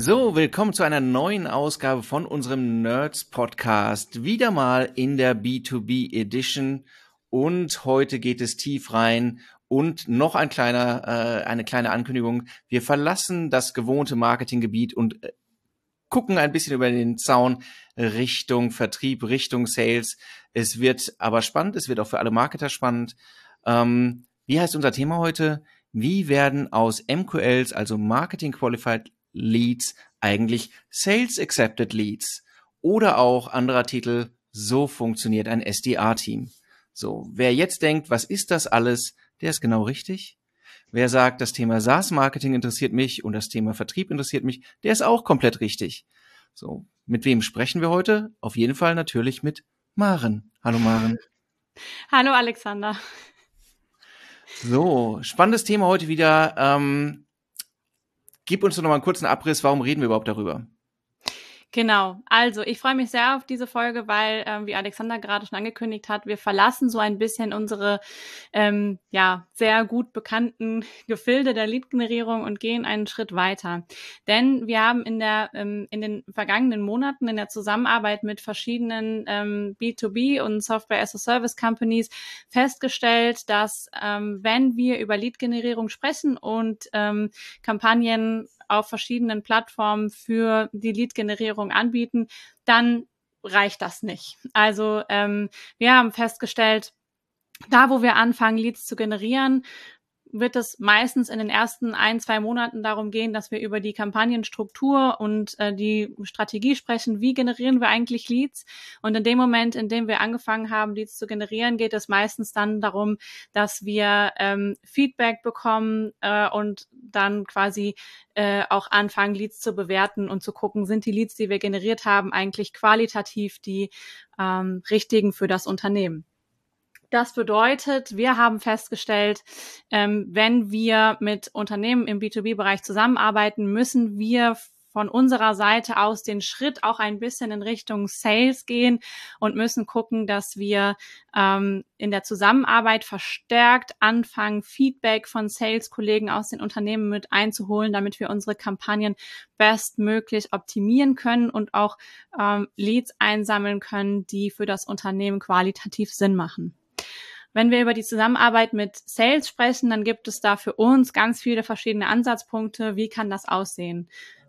So, willkommen zu einer neuen Ausgabe von unserem Nerds Podcast. Wieder mal in der B2B Edition. Und heute geht es tief rein. Und noch ein kleiner, äh, eine kleine Ankündigung. Wir verlassen das gewohnte Marketinggebiet und äh, gucken ein bisschen über den Zaun Richtung Vertrieb, Richtung Sales. Es wird aber spannend. Es wird auch für alle Marketer spannend. Ähm, wie heißt unser Thema heute? Wie werden aus MQLs, also Marketing Qualified Leads eigentlich Sales Accepted Leads oder auch anderer Titel, so funktioniert ein SDA-Team. So, wer jetzt denkt, was ist das alles, der ist genau richtig. Wer sagt, das Thema SaaS-Marketing interessiert mich und das Thema Vertrieb interessiert mich, der ist auch komplett richtig. So, mit wem sprechen wir heute? Auf jeden Fall natürlich mit Maren. Hallo Maren. Hallo Alexander. So, spannendes Thema heute wieder. Ähm, Gib uns doch noch mal einen kurzen Abriss, warum reden wir überhaupt darüber? Genau. Also ich freue mich sehr auf diese Folge, weil, ähm, wie Alexander gerade schon angekündigt hat, wir verlassen so ein bisschen unsere ähm, ja sehr gut bekannten Gefilde der Lead-Generierung und gehen einen Schritt weiter. Denn wir haben in der ähm, in den vergangenen Monaten in der Zusammenarbeit mit verschiedenen ähm, B2B und Software as a Service Companies festgestellt, dass ähm, wenn wir über Lead-Generierung sprechen und ähm, Kampagnen auf verschiedenen Plattformen für die Lead-Generierung anbieten, dann reicht das nicht. Also ähm, wir haben festgestellt, da wo wir anfangen, Leads zu generieren, wird es meistens in den ersten ein, zwei Monaten darum gehen, dass wir über die Kampagnenstruktur und äh, die Strategie sprechen. Wie generieren wir eigentlich Leads? Und in dem Moment, in dem wir angefangen haben, Leads zu generieren, geht es meistens dann darum, dass wir ähm, Feedback bekommen äh, und dann quasi äh, auch anfangen, Leads zu bewerten und zu gucken, sind die Leads, die wir generiert haben, eigentlich qualitativ die ähm, richtigen für das Unternehmen. Das bedeutet, wir haben festgestellt, ähm, wenn wir mit Unternehmen im B2B-Bereich zusammenarbeiten, müssen wir von unserer Seite aus den Schritt auch ein bisschen in Richtung Sales gehen und müssen gucken, dass wir ähm, in der Zusammenarbeit verstärkt anfangen, Feedback von Sales-Kollegen aus den Unternehmen mit einzuholen, damit wir unsere Kampagnen bestmöglich optimieren können und auch ähm, Leads einsammeln können, die für das Unternehmen qualitativ Sinn machen. Wenn wir über die Zusammenarbeit mit Sales sprechen, dann gibt es da für uns ganz viele verschiedene Ansatzpunkte. Wie kann das aussehen?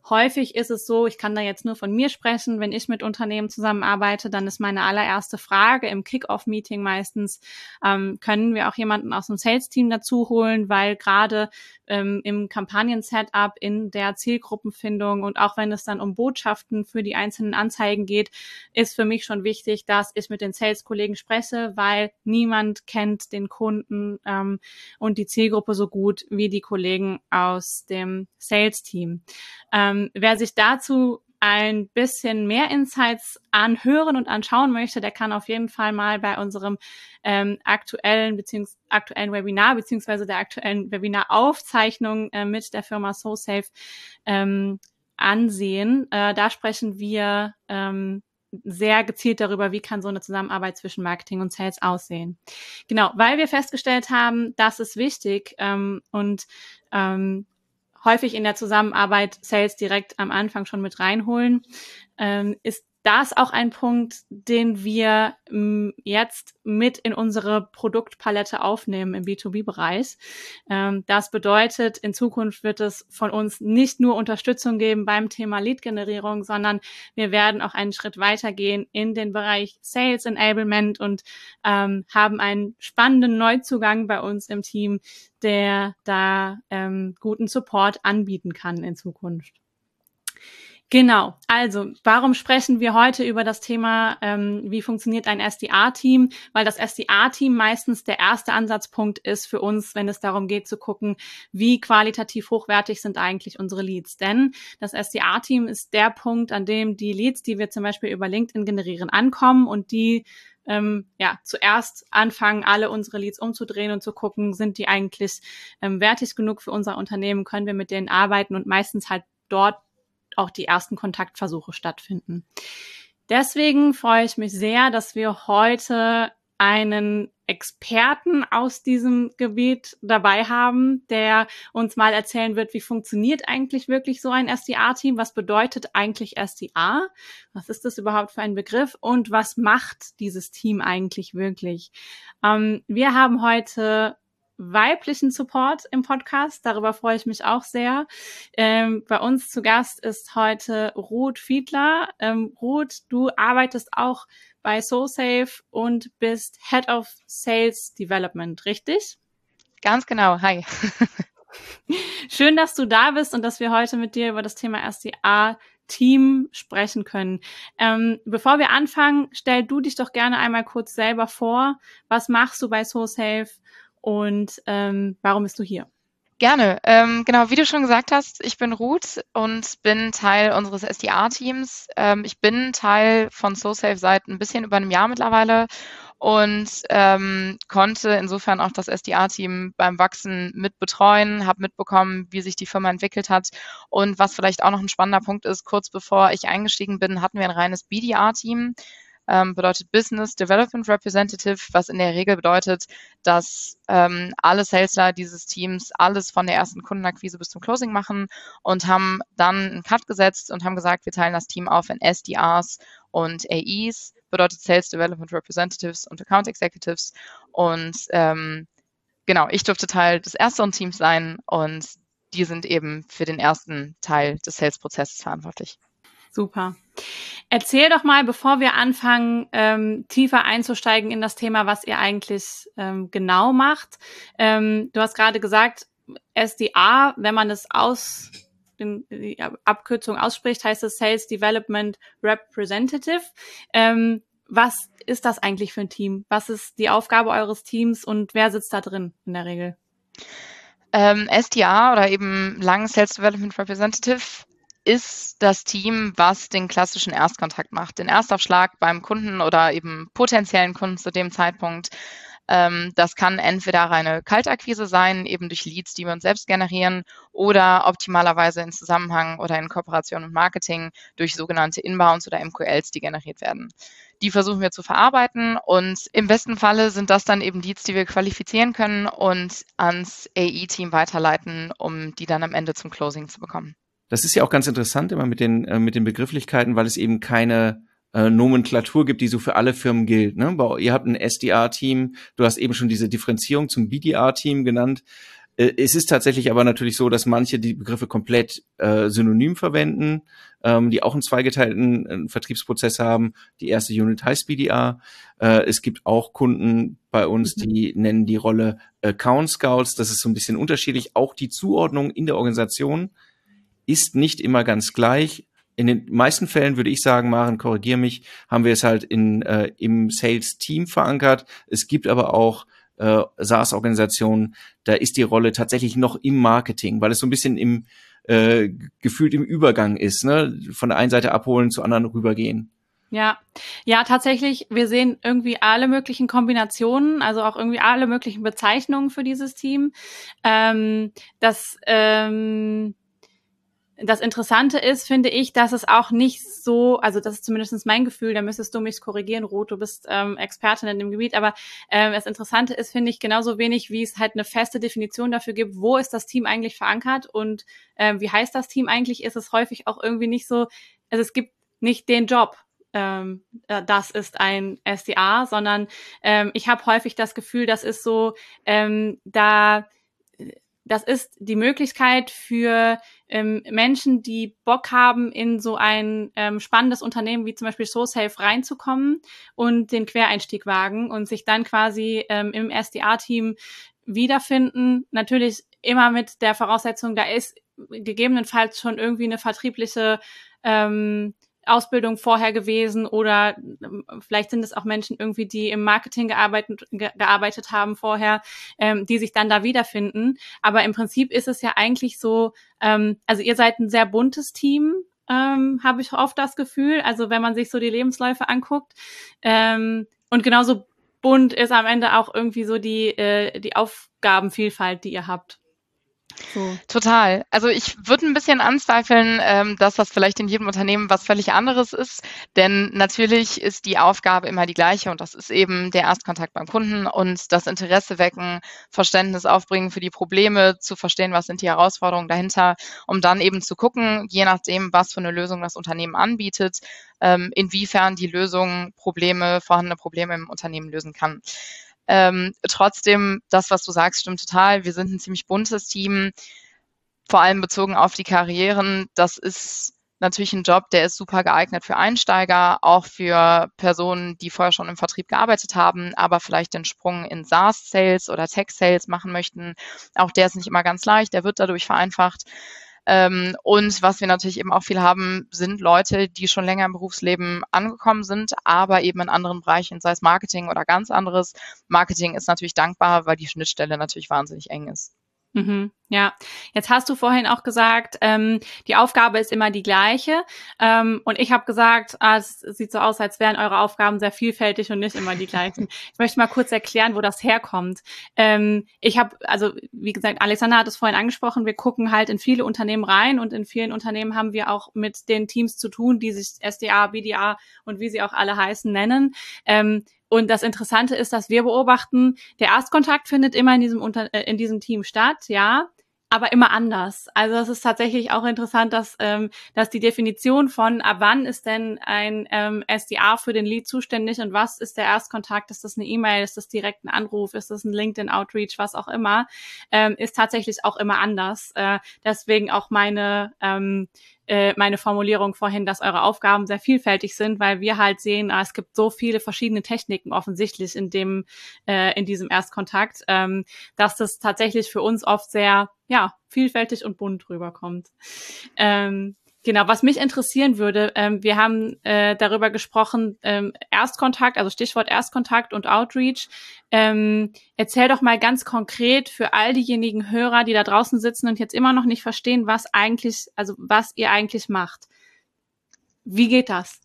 Häufig ist es so, ich kann da jetzt nur von mir sprechen, wenn ich mit Unternehmen zusammenarbeite, dann ist meine allererste Frage im Kick-Off-Meeting meistens, ähm, können wir auch jemanden aus dem Sales-Team dazu holen, weil gerade ähm, im Kampagnen-Setup, in der Zielgruppenfindung und auch wenn es dann um Botschaften für die einzelnen Anzeigen geht, ist für mich schon wichtig, dass ich mit den Sales-Kollegen spreche, weil niemand kennt den Kunden ähm, und die Zielgruppe so gut wie die Kollegen aus dem Sales-Team. Ähm, wer sich dazu ein bisschen mehr Insights anhören und anschauen möchte, der kann auf jeden Fall mal bei unserem ähm, aktuellen beziehungs aktuellen Webinar beziehungsweise der aktuellen Webinaraufzeichnung äh, mit der Firma SoSafe ähm, ansehen. Äh, da sprechen wir ähm, sehr gezielt darüber, wie kann so eine Zusammenarbeit zwischen Marketing und Sales aussehen. Genau, weil wir festgestellt haben, das ist wichtig ähm, und ähm, häufig in der Zusammenarbeit Sales direkt am Anfang schon mit reinholen, ähm, ist das auch ein Punkt, den wir ähm, jetzt mit in unsere Produktpalette aufnehmen im B2B-Bereich. Ähm, das bedeutet, in Zukunft wird es von uns nicht nur Unterstützung geben beim Thema Lead-Generierung, sondern wir werden auch einen Schritt weitergehen in den Bereich Sales Enablement und ähm, haben einen spannenden Neuzugang bei uns im Team, der da ähm, guten Support anbieten kann in Zukunft. Genau. Also, warum sprechen wir heute über das Thema, ähm, wie funktioniert ein SDA-Team? Weil das SDA-Team meistens der erste Ansatzpunkt ist für uns, wenn es darum geht zu gucken, wie qualitativ hochwertig sind eigentlich unsere Leads. Denn das SDA-Team ist der Punkt, an dem die Leads, die wir zum Beispiel über LinkedIn generieren, ankommen und die ähm, ja zuerst anfangen, alle unsere Leads umzudrehen und zu gucken, sind die eigentlich ähm, wertig genug für unser Unternehmen, können wir mit denen arbeiten und meistens halt dort auch die ersten Kontaktversuche stattfinden. Deswegen freue ich mich sehr, dass wir heute einen Experten aus diesem Gebiet dabei haben, der uns mal erzählen wird, wie funktioniert eigentlich wirklich so ein SDA-Team? Was bedeutet eigentlich SDA? Was ist das überhaupt für ein Begriff? Und was macht dieses Team eigentlich wirklich? Ähm, wir haben heute weiblichen Support im Podcast. Darüber freue ich mich auch sehr. Ähm, bei uns zu Gast ist heute Ruth Fiedler. Ähm, Ruth, du arbeitest auch bei SoSafe und bist Head of Sales Development, richtig? Ganz genau. Hi. Schön, dass du da bist und dass wir heute mit dir über das Thema SDA Team sprechen können. Ähm, bevor wir anfangen, stell du dich doch gerne einmal kurz selber vor. Was machst du bei SoSafe und ähm, warum bist du hier? Gerne. Ähm, genau, wie du schon gesagt hast, ich bin Ruth und bin Teil unseres SDA-Teams. Ähm, ich bin Teil von SoSafe seit ein bisschen über einem Jahr mittlerweile und ähm, konnte insofern auch das SDA-Team beim Wachsen mit betreuen, habe mitbekommen, wie sich die Firma entwickelt hat. Und was vielleicht auch noch ein spannender Punkt ist, kurz bevor ich eingestiegen bin, hatten wir ein reines BDA-Team ähm, bedeutet Business Development Representative, was in der Regel bedeutet, dass ähm, alle Salesler dieses Teams alles von der ersten Kundenakquise bis zum Closing machen und haben dann einen Cut gesetzt und haben gesagt, wir teilen das Team auf in SDRs und AEs, bedeutet Sales Development Representatives und Account Executives. Und ähm, genau, ich durfte Teil des ersten Teams sein und die sind eben für den ersten Teil des Sales-Prozesses verantwortlich. Super. Erzähl doch mal, bevor wir anfangen, ähm, tiefer einzusteigen in das Thema, was ihr eigentlich ähm, genau macht. Ähm, du hast gerade gesagt, SDA, wenn man es aus den, die Abkürzung ausspricht, heißt es Sales Development Representative. Ähm, was ist das eigentlich für ein Team? Was ist die Aufgabe eures Teams und wer sitzt da drin in der Regel? Ähm, SDA oder eben lang Sales Development Representative ist das Team, was den klassischen Erstkontakt macht, den Erstaufschlag beim Kunden oder eben potenziellen Kunden zu dem Zeitpunkt. Ähm, das kann entweder reine Kaltakquise sein, eben durch Leads, die wir uns selbst generieren, oder optimalerweise in Zusammenhang oder in Kooperation und Marketing durch sogenannte Inbounds oder MQLs, die generiert werden. Die versuchen wir zu verarbeiten und im besten Falle sind das dann eben Leads, die wir qualifizieren können und ans AI-Team weiterleiten, um die dann am Ende zum Closing zu bekommen. Das ist ja auch ganz interessant immer mit den, äh, mit den Begrifflichkeiten, weil es eben keine äh, Nomenklatur gibt, die so für alle Firmen gilt. Ne? Ihr habt ein SDR-Team, du hast eben schon diese Differenzierung zum BDR-Team genannt. Äh, es ist tatsächlich aber natürlich so, dass manche die Begriffe komplett äh, synonym verwenden, ähm, die auch einen zweigeteilten äh, Vertriebsprozess haben. Die erste Unit heißt BDR. Äh, es gibt auch Kunden bei uns, mhm. die nennen die Rolle Account Scouts. Das ist so ein bisschen unterschiedlich. Auch die Zuordnung in der Organisation ist nicht immer ganz gleich. In den meisten Fällen würde ich sagen, Maren, korrigier mich, haben wir es halt in, äh, im Sales-Team verankert. Es gibt aber auch äh, SaaS-Organisationen, da ist die Rolle tatsächlich noch im Marketing, weil es so ein bisschen im äh, gefühlt im Übergang ist, ne? Von der einen Seite abholen, zur anderen rübergehen. Ja, ja, tatsächlich. Wir sehen irgendwie alle möglichen Kombinationen, also auch irgendwie alle möglichen Bezeichnungen für dieses Team. Ähm, das ähm, das Interessante ist, finde ich, dass es auch nicht so, also das ist zumindest mein Gefühl, da müsstest du mich korrigieren, Ruth, du bist ähm, Expertin in dem Gebiet, aber ähm, das Interessante ist, finde ich, genauso wenig, wie es halt eine feste Definition dafür gibt, wo ist das Team eigentlich verankert und ähm, wie heißt das Team eigentlich, ist es häufig auch irgendwie nicht so, also es gibt nicht den Job, ähm, äh, das ist ein SDA, sondern ähm, ich habe häufig das Gefühl, das ist so, ähm, da das ist die Möglichkeit für ähm, Menschen, die Bock haben, in so ein ähm, spannendes Unternehmen wie zum Beispiel SoSafe reinzukommen und den Quereinstieg wagen und sich dann quasi ähm, im SDA-Team wiederfinden. Natürlich immer mit der Voraussetzung, da ist gegebenenfalls schon irgendwie eine vertriebliche ähm, Ausbildung vorher gewesen oder ähm, vielleicht sind es auch Menschen irgendwie, die im Marketing gearbeitet, ge gearbeitet haben vorher, ähm, die sich dann da wiederfinden. Aber im Prinzip ist es ja eigentlich so, ähm, also ihr seid ein sehr buntes Team, ähm, habe ich oft das Gefühl. Also wenn man sich so die Lebensläufe anguckt, ähm, und genauso bunt ist am Ende auch irgendwie so die, äh, die Aufgabenvielfalt, die ihr habt. So. Total. Also ich würde ein bisschen anzweifeln, ähm, dass das vielleicht in jedem Unternehmen was völlig anderes ist. Denn natürlich ist die Aufgabe immer die gleiche und das ist eben der Erstkontakt beim Kunden und das Interesse wecken, Verständnis aufbringen für die Probleme, zu verstehen, was sind die Herausforderungen dahinter, um dann eben zu gucken, je nachdem, was für eine Lösung das Unternehmen anbietet, ähm, inwiefern die Lösung Probleme, vorhandene Probleme im Unternehmen lösen kann. Ähm, trotzdem, das, was du sagst, stimmt total. Wir sind ein ziemlich buntes Team, vor allem bezogen auf die Karrieren. Das ist natürlich ein Job, der ist super geeignet für Einsteiger, auch für Personen, die vorher schon im Vertrieb gearbeitet haben, aber vielleicht den Sprung in SaaS-Sales oder Tech-Sales machen möchten. Auch der ist nicht immer ganz leicht, der wird dadurch vereinfacht. Ähm, und was wir natürlich eben auch viel haben, sind Leute, die schon länger im Berufsleben angekommen sind, aber eben in anderen Bereichen, sei es Marketing oder ganz anderes. Marketing ist natürlich dankbar, weil die Schnittstelle natürlich wahnsinnig eng ist. Mhm, ja, jetzt hast du vorhin auch gesagt, ähm, die Aufgabe ist immer die gleiche. Ähm, und ich habe gesagt, ah, es sieht so aus, als wären eure Aufgaben sehr vielfältig und nicht immer die gleichen. ich möchte mal kurz erklären, wo das herkommt. Ähm, ich habe, also wie gesagt, Alexander hat es vorhin angesprochen, wir gucken halt in viele Unternehmen rein und in vielen Unternehmen haben wir auch mit den Teams zu tun, die sich SDA, BDA und wie sie auch alle heißen nennen. Ähm, und das Interessante ist, dass wir beobachten, der Erstkontakt findet immer in diesem, Unter äh, in diesem Team statt, ja, aber immer anders. Also es ist tatsächlich auch interessant, dass, ähm, dass die Definition von ab wann ist denn ein ähm, SDA für den Lead zuständig und was ist der Erstkontakt, ist das eine E-Mail, ist das direkt ein Anruf, ist das ein LinkedIn-Outreach, was auch immer, ähm, ist tatsächlich auch immer anders. Äh, deswegen auch meine ähm, äh, meine Formulierung vorhin, dass eure Aufgaben sehr vielfältig sind, weil wir halt sehen, ah, es gibt so viele verschiedene Techniken offensichtlich in dem äh, in diesem Erstkontakt, ähm, dass das tatsächlich für uns oft sehr ja vielfältig und bunt rüberkommt. Ähm, Genau, was mich interessieren würde, ähm, wir haben äh, darüber gesprochen, ähm, Erstkontakt, also Stichwort Erstkontakt und Outreach. Ähm, erzähl doch mal ganz konkret für all diejenigen Hörer, die da draußen sitzen und jetzt immer noch nicht verstehen, was eigentlich, also was ihr eigentlich macht. Wie geht das?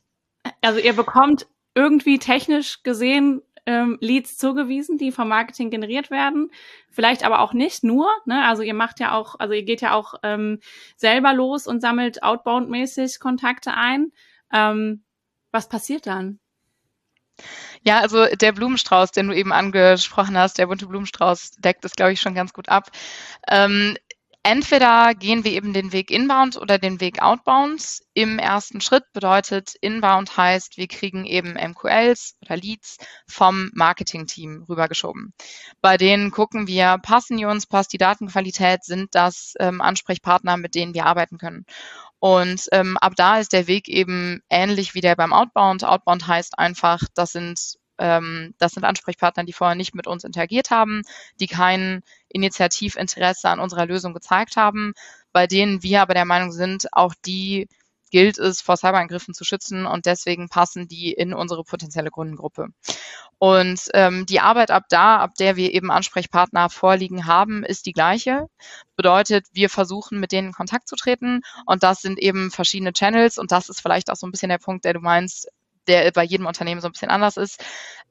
Also ihr bekommt irgendwie technisch gesehen ähm, Leads zugewiesen, die vom Marketing generiert werden. Vielleicht aber auch nicht nur. Ne? Also ihr macht ja auch, also ihr geht ja auch ähm, selber los und sammelt outbound-mäßig Kontakte ein. Ähm, was passiert dann? Ja, also der Blumenstrauß, den du eben angesprochen hast, der bunte Blumenstrauß deckt es, glaube ich, schon ganz gut ab. Ähm, Entweder gehen wir eben den Weg inbound oder den Weg outbound. Im ersten Schritt bedeutet inbound heißt, wir kriegen eben MQLs oder Leads vom Marketing-Team rübergeschoben. Bei denen gucken wir, passen die uns, passt die Datenqualität, sind das ähm, Ansprechpartner, mit denen wir arbeiten können. Und ähm, ab da ist der Weg eben ähnlich wie der beim Outbound. Outbound heißt einfach, das sind ähm, das sind Ansprechpartner, die vorher nicht mit uns interagiert haben, die kein Initiativinteresse an unserer Lösung gezeigt haben, bei denen wir aber der Meinung sind, auch die gilt es, vor Cyberangriffen zu schützen und deswegen passen die in unsere potenzielle Kundengruppe. Und ähm, die Arbeit ab da, ab der wir eben Ansprechpartner vorliegen haben, ist die gleiche. Bedeutet, wir versuchen mit denen in Kontakt zu treten und das sind eben verschiedene Channels und das ist vielleicht auch so ein bisschen der Punkt, der du meinst, der bei jedem Unternehmen so ein bisschen anders ist.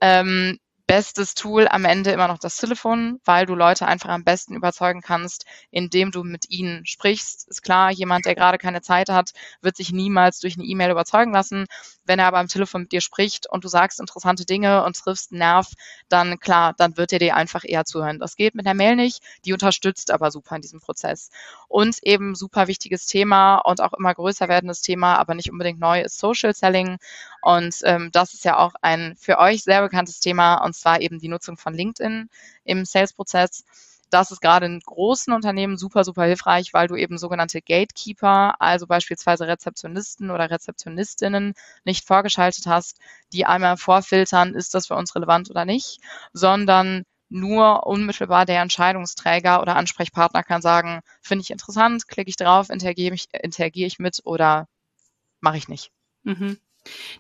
Ähm, bestes Tool am Ende immer noch das Telefon, weil du Leute einfach am besten überzeugen kannst, indem du mit ihnen sprichst. Ist klar, jemand, der gerade keine Zeit hat, wird sich niemals durch eine E-Mail überzeugen lassen. Wenn er aber am Telefon mit dir spricht und du sagst interessante Dinge und triffst einen Nerv, dann klar, dann wird er dir einfach eher zuhören. Das geht mit der Mail nicht, die unterstützt aber super in diesem Prozess. Und eben super wichtiges Thema und auch immer größer werdendes Thema, aber nicht unbedingt neu, ist Social Selling. Und ähm, das ist ja auch ein für euch sehr bekanntes Thema, und zwar eben die Nutzung von LinkedIn im Sales-Prozess. Das ist gerade in großen Unternehmen super, super hilfreich, weil du eben sogenannte Gatekeeper, also beispielsweise Rezeptionisten oder Rezeptionistinnen, nicht vorgeschaltet hast, die einmal vorfiltern, ist das für uns relevant oder nicht, sondern nur unmittelbar der Entscheidungsträger oder Ansprechpartner kann sagen, finde ich interessant, klicke ich drauf, interagiere ich, interagiere ich mit oder mache ich nicht. Mhm.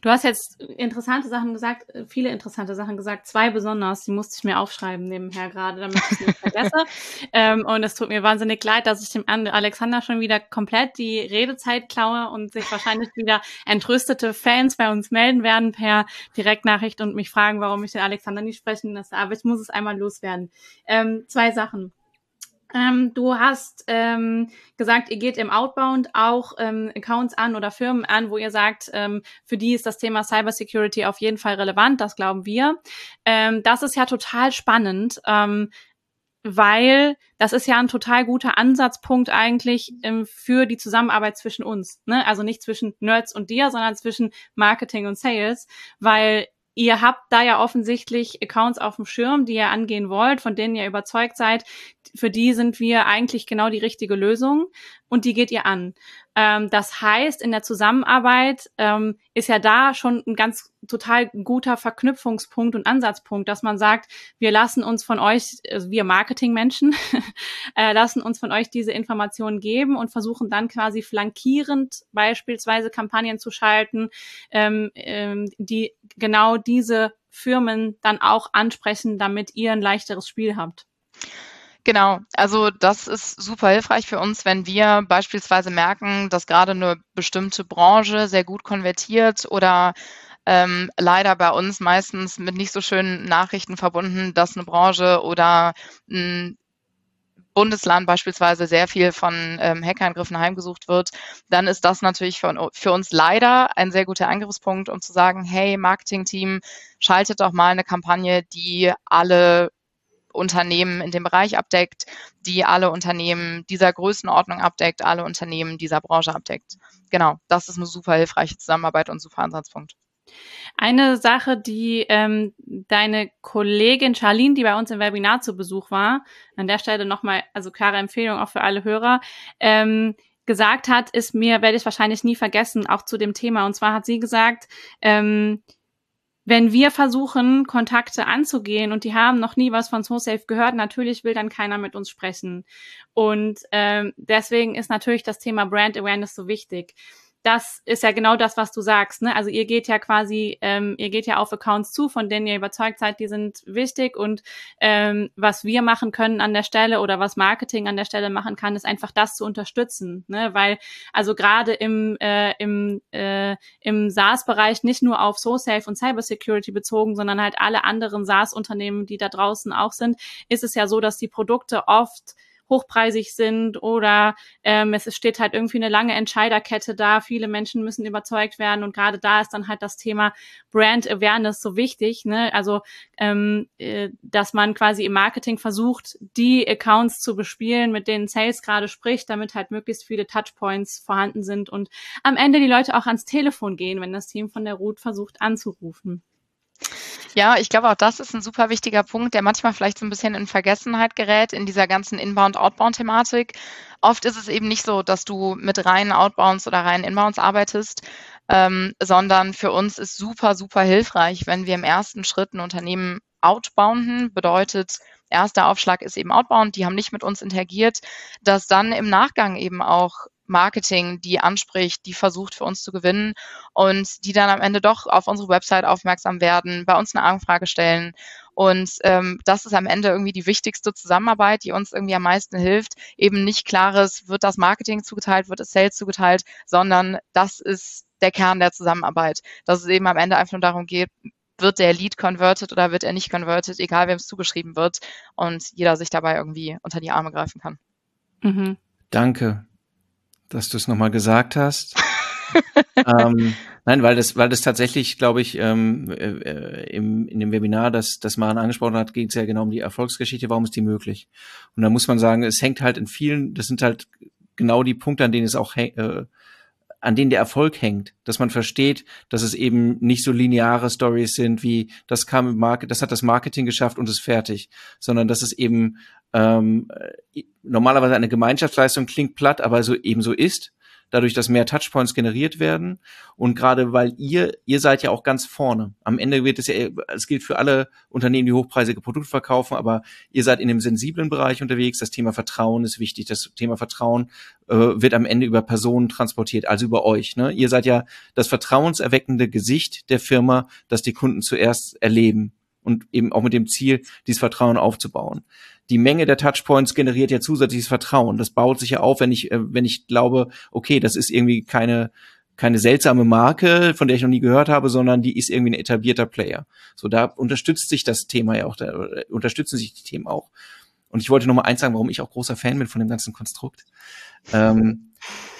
Du hast jetzt interessante Sachen gesagt, viele interessante Sachen gesagt, zwei besonders, die musste ich mir aufschreiben nebenher gerade, damit ich sie nicht vergesse. ähm, und es tut mir wahnsinnig leid, dass ich dem Alexander schon wieder komplett die Redezeit klaue und sich wahrscheinlich wieder entrüstete Fans bei uns melden werden per Direktnachricht und mich fragen, warum ich den Alexander nicht sprechen lasse. Aber ich muss es einmal loswerden. Ähm, zwei Sachen. Ähm, du hast ähm, gesagt, ihr geht im Outbound auch ähm, Accounts an oder Firmen an, wo ihr sagt, ähm, für die ist das Thema Cybersecurity auf jeden Fall relevant, das glauben wir. Ähm, das ist ja total spannend, ähm, weil das ist ja ein total guter Ansatzpunkt eigentlich ähm, für die Zusammenarbeit zwischen uns. Ne? Also nicht zwischen Nerds und dir, sondern zwischen Marketing und Sales, weil ihr habt da ja offensichtlich Accounts auf dem Schirm, die ihr angehen wollt, von denen ihr überzeugt seid. Für die sind wir eigentlich genau die richtige Lösung und die geht ihr an. Ähm, das heißt, in der Zusammenarbeit ähm, ist ja da schon ein ganz total guter Verknüpfungspunkt und Ansatzpunkt, dass man sagt, wir lassen uns von euch, also wir Marketingmenschen, äh, lassen uns von euch diese Informationen geben und versuchen dann quasi flankierend beispielsweise Kampagnen zu schalten, ähm, ähm, die genau diese Firmen dann auch ansprechen, damit ihr ein leichteres Spiel habt. Genau, also das ist super hilfreich für uns, wenn wir beispielsweise merken, dass gerade eine bestimmte Branche sehr gut konvertiert oder ähm, leider bei uns meistens mit nicht so schönen Nachrichten verbunden, dass eine Branche oder ein Bundesland beispielsweise sehr viel von ähm, Hackerangriffen heimgesucht wird, dann ist das natürlich für, für, uns leider ein sehr guter Angriffspunkt, um zu sagen, hey, Marketing-Team, schaltet doch mal eine Kampagne, die alle Unternehmen in dem Bereich abdeckt, die alle Unternehmen dieser Größenordnung abdeckt, alle Unternehmen dieser Branche abdeckt. Genau, das ist eine super hilfreiche Zusammenarbeit und super Ansatzpunkt. Eine Sache, die ähm, deine Kollegin Charlene, die bei uns im Webinar zu Besuch war, an der Stelle nochmal, also klare Empfehlung auch für alle Hörer, ähm, gesagt hat, ist mir, werde ich wahrscheinlich nie vergessen, auch zu dem Thema. Und zwar hat sie gesagt, ähm, wenn wir versuchen, Kontakte anzugehen und die haben noch nie was von SoSafe gehört, natürlich will dann keiner mit uns sprechen. Und ähm, deswegen ist natürlich das Thema Brand Awareness so wichtig das ist ja genau das, was du sagst. Ne? Also ihr geht ja quasi, ähm, ihr geht ja auf Accounts zu, von denen ihr überzeugt seid, die sind wichtig. Und ähm, was wir machen können an der Stelle oder was Marketing an der Stelle machen kann, ist einfach das zu unterstützen. Ne? Weil also gerade im, äh, im, äh, im SaaS-Bereich nicht nur auf SoSafe und Cybersecurity bezogen, sondern halt alle anderen SaaS-Unternehmen, die da draußen auch sind, ist es ja so, dass die Produkte oft hochpreisig sind oder ähm, es steht halt irgendwie eine lange Entscheiderkette da. Viele Menschen müssen überzeugt werden und gerade da ist dann halt das Thema Brand Awareness so wichtig. Ne? Also ähm, äh, dass man quasi im Marketing versucht, die Accounts zu bespielen, mit denen Sales gerade spricht, damit halt möglichst viele Touchpoints vorhanden sind und am Ende die Leute auch ans Telefon gehen, wenn das Team von der Root versucht anzurufen. Ja, ich glaube auch das ist ein super wichtiger Punkt, der manchmal vielleicht so ein bisschen in Vergessenheit gerät in dieser ganzen Inbound-Outbound-Thematik. Oft ist es eben nicht so, dass du mit reinen Outbounds oder reinen Inbounds arbeitest, ähm, sondern für uns ist super, super hilfreich, wenn wir im ersten Schritt ein Unternehmen outbounden, bedeutet, erster Aufschlag ist eben outbound, die haben nicht mit uns interagiert, dass dann im Nachgang eben auch Marketing, die anspricht, die versucht für uns zu gewinnen und die dann am Ende doch auf unsere Website aufmerksam werden, bei uns eine Anfrage stellen. Und ähm, das ist am Ende irgendwie die wichtigste Zusammenarbeit, die uns irgendwie am meisten hilft. Eben nicht klares, wird das Marketing zugeteilt, wird das Sales zugeteilt, sondern das ist der Kern der Zusammenarbeit. Dass es eben am Ende einfach nur darum geht, wird der Lead converted oder wird er nicht converted, egal wem es zugeschrieben wird und jeder sich dabei irgendwie unter die Arme greifen kann. Mhm. Danke dass du es nochmal gesagt hast. ähm, nein, weil das, weil das tatsächlich, glaube ich, ähm, äh, äh, im, in dem Webinar, das, das Maren angesprochen hat, geht es ja genau um die Erfolgsgeschichte, warum ist die möglich? Und da muss man sagen, es hängt halt in vielen, das sind halt genau die Punkte, an denen es auch äh, an denen der Erfolg hängt, dass man versteht, dass es eben nicht so lineare Stories sind wie das kam im Market, das hat das Marketing geschafft und ist fertig, sondern dass es eben ähm, normalerweise eine Gemeinschaftsleistung klingt platt, aber so ebenso ist, dadurch, dass mehr Touchpoints generiert werden und gerade weil ihr, ihr seid ja auch ganz vorne. Am Ende wird es ja, es gilt für alle Unternehmen, die hochpreisige Produkte verkaufen, aber ihr seid in dem sensiblen Bereich unterwegs. Das Thema Vertrauen ist wichtig. Das Thema Vertrauen äh, wird am Ende über Personen transportiert, also über euch. Ne? Ihr seid ja das vertrauenserweckende Gesicht der Firma, das die Kunden zuerst erleben und eben auch mit dem Ziel, dieses Vertrauen aufzubauen die Menge der Touchpoints generiert ja zusätzliches Vertrauen. Das baut sich ja auf, wenn ich, äh, wenn ich glaube, okay, das ist irgendwie keine, keine seltsame Marke, von der ich noch nie gehört habe, sondern die ist irgendwie ein etablierter Player. So, da unterstützt sich das Thema ja auch, da unterstützen sich die Themen auch. Und ich wollte noch mal eins sagen, warum ich auch großer Fan bin von dem ganzen Konstrukt. Ähm,